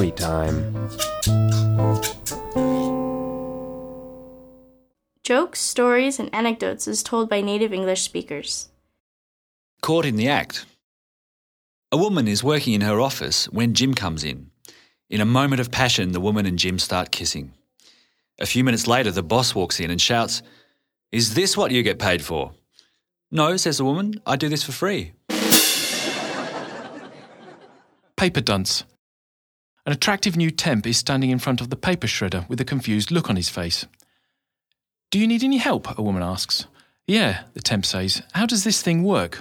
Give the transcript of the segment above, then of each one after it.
story time. Jokes, stories, and anecdotes is told by native English speakers. Caught in the act. A woman is working in her office when Jim comes in. In a moment of passion, the woman and Jim start kissing. A few minutes later, the boss walks in and shouts, Is this what you get paid for? No, says the woman, I do this for free. Paper dunce. An attractive new temp is standing in front of the paper shredder with a confused look on his face. Do you need any help? A woman asks. Yeah, the temp says. How does this thing work?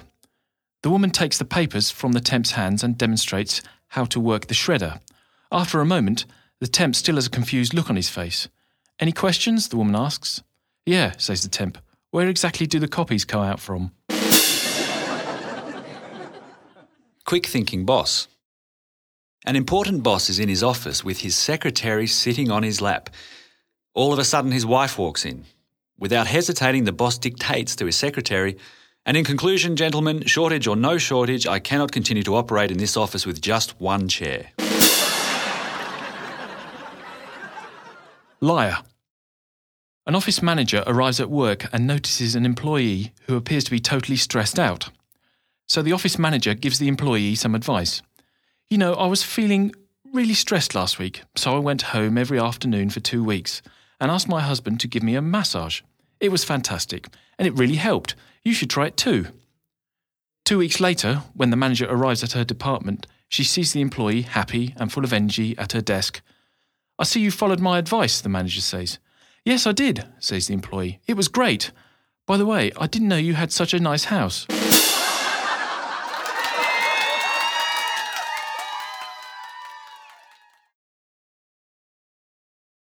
The woman takes the papers from the temp's hands and demonstrates how to work the shredder. After a moment, the temp still has a confused look on his face. Any questions? The woman asks. Yeah, says the temp. Where exactly do the copies come out from? Quick thinking boss. An important boss is in his office with his secretary sitting on his lap. All of a sudden, his wife walks in. Without hesitating, the boss dictates to his secretary, and in conclusion, gentlemen, shortage or no shortage, I cannot continue to operate in this office with just one chair. Liar. An office manager arrives at work and notices an employee who appears to be totally stressed out. So the office manager gives the employee some advice. You know, I was feeling really stressed last week, so I went home every afternoon for two weeks and asked my husband to give me a massage. It was fantastic, and it really helped. You should try it too. Two weeks later, when the manager arrives at her department, she sees the employee happy and full of energy at her desk. I see you followed my advice, the manager says. Yes, I did, says the employee. It was great. By the way, I didn't know you had such a nice house.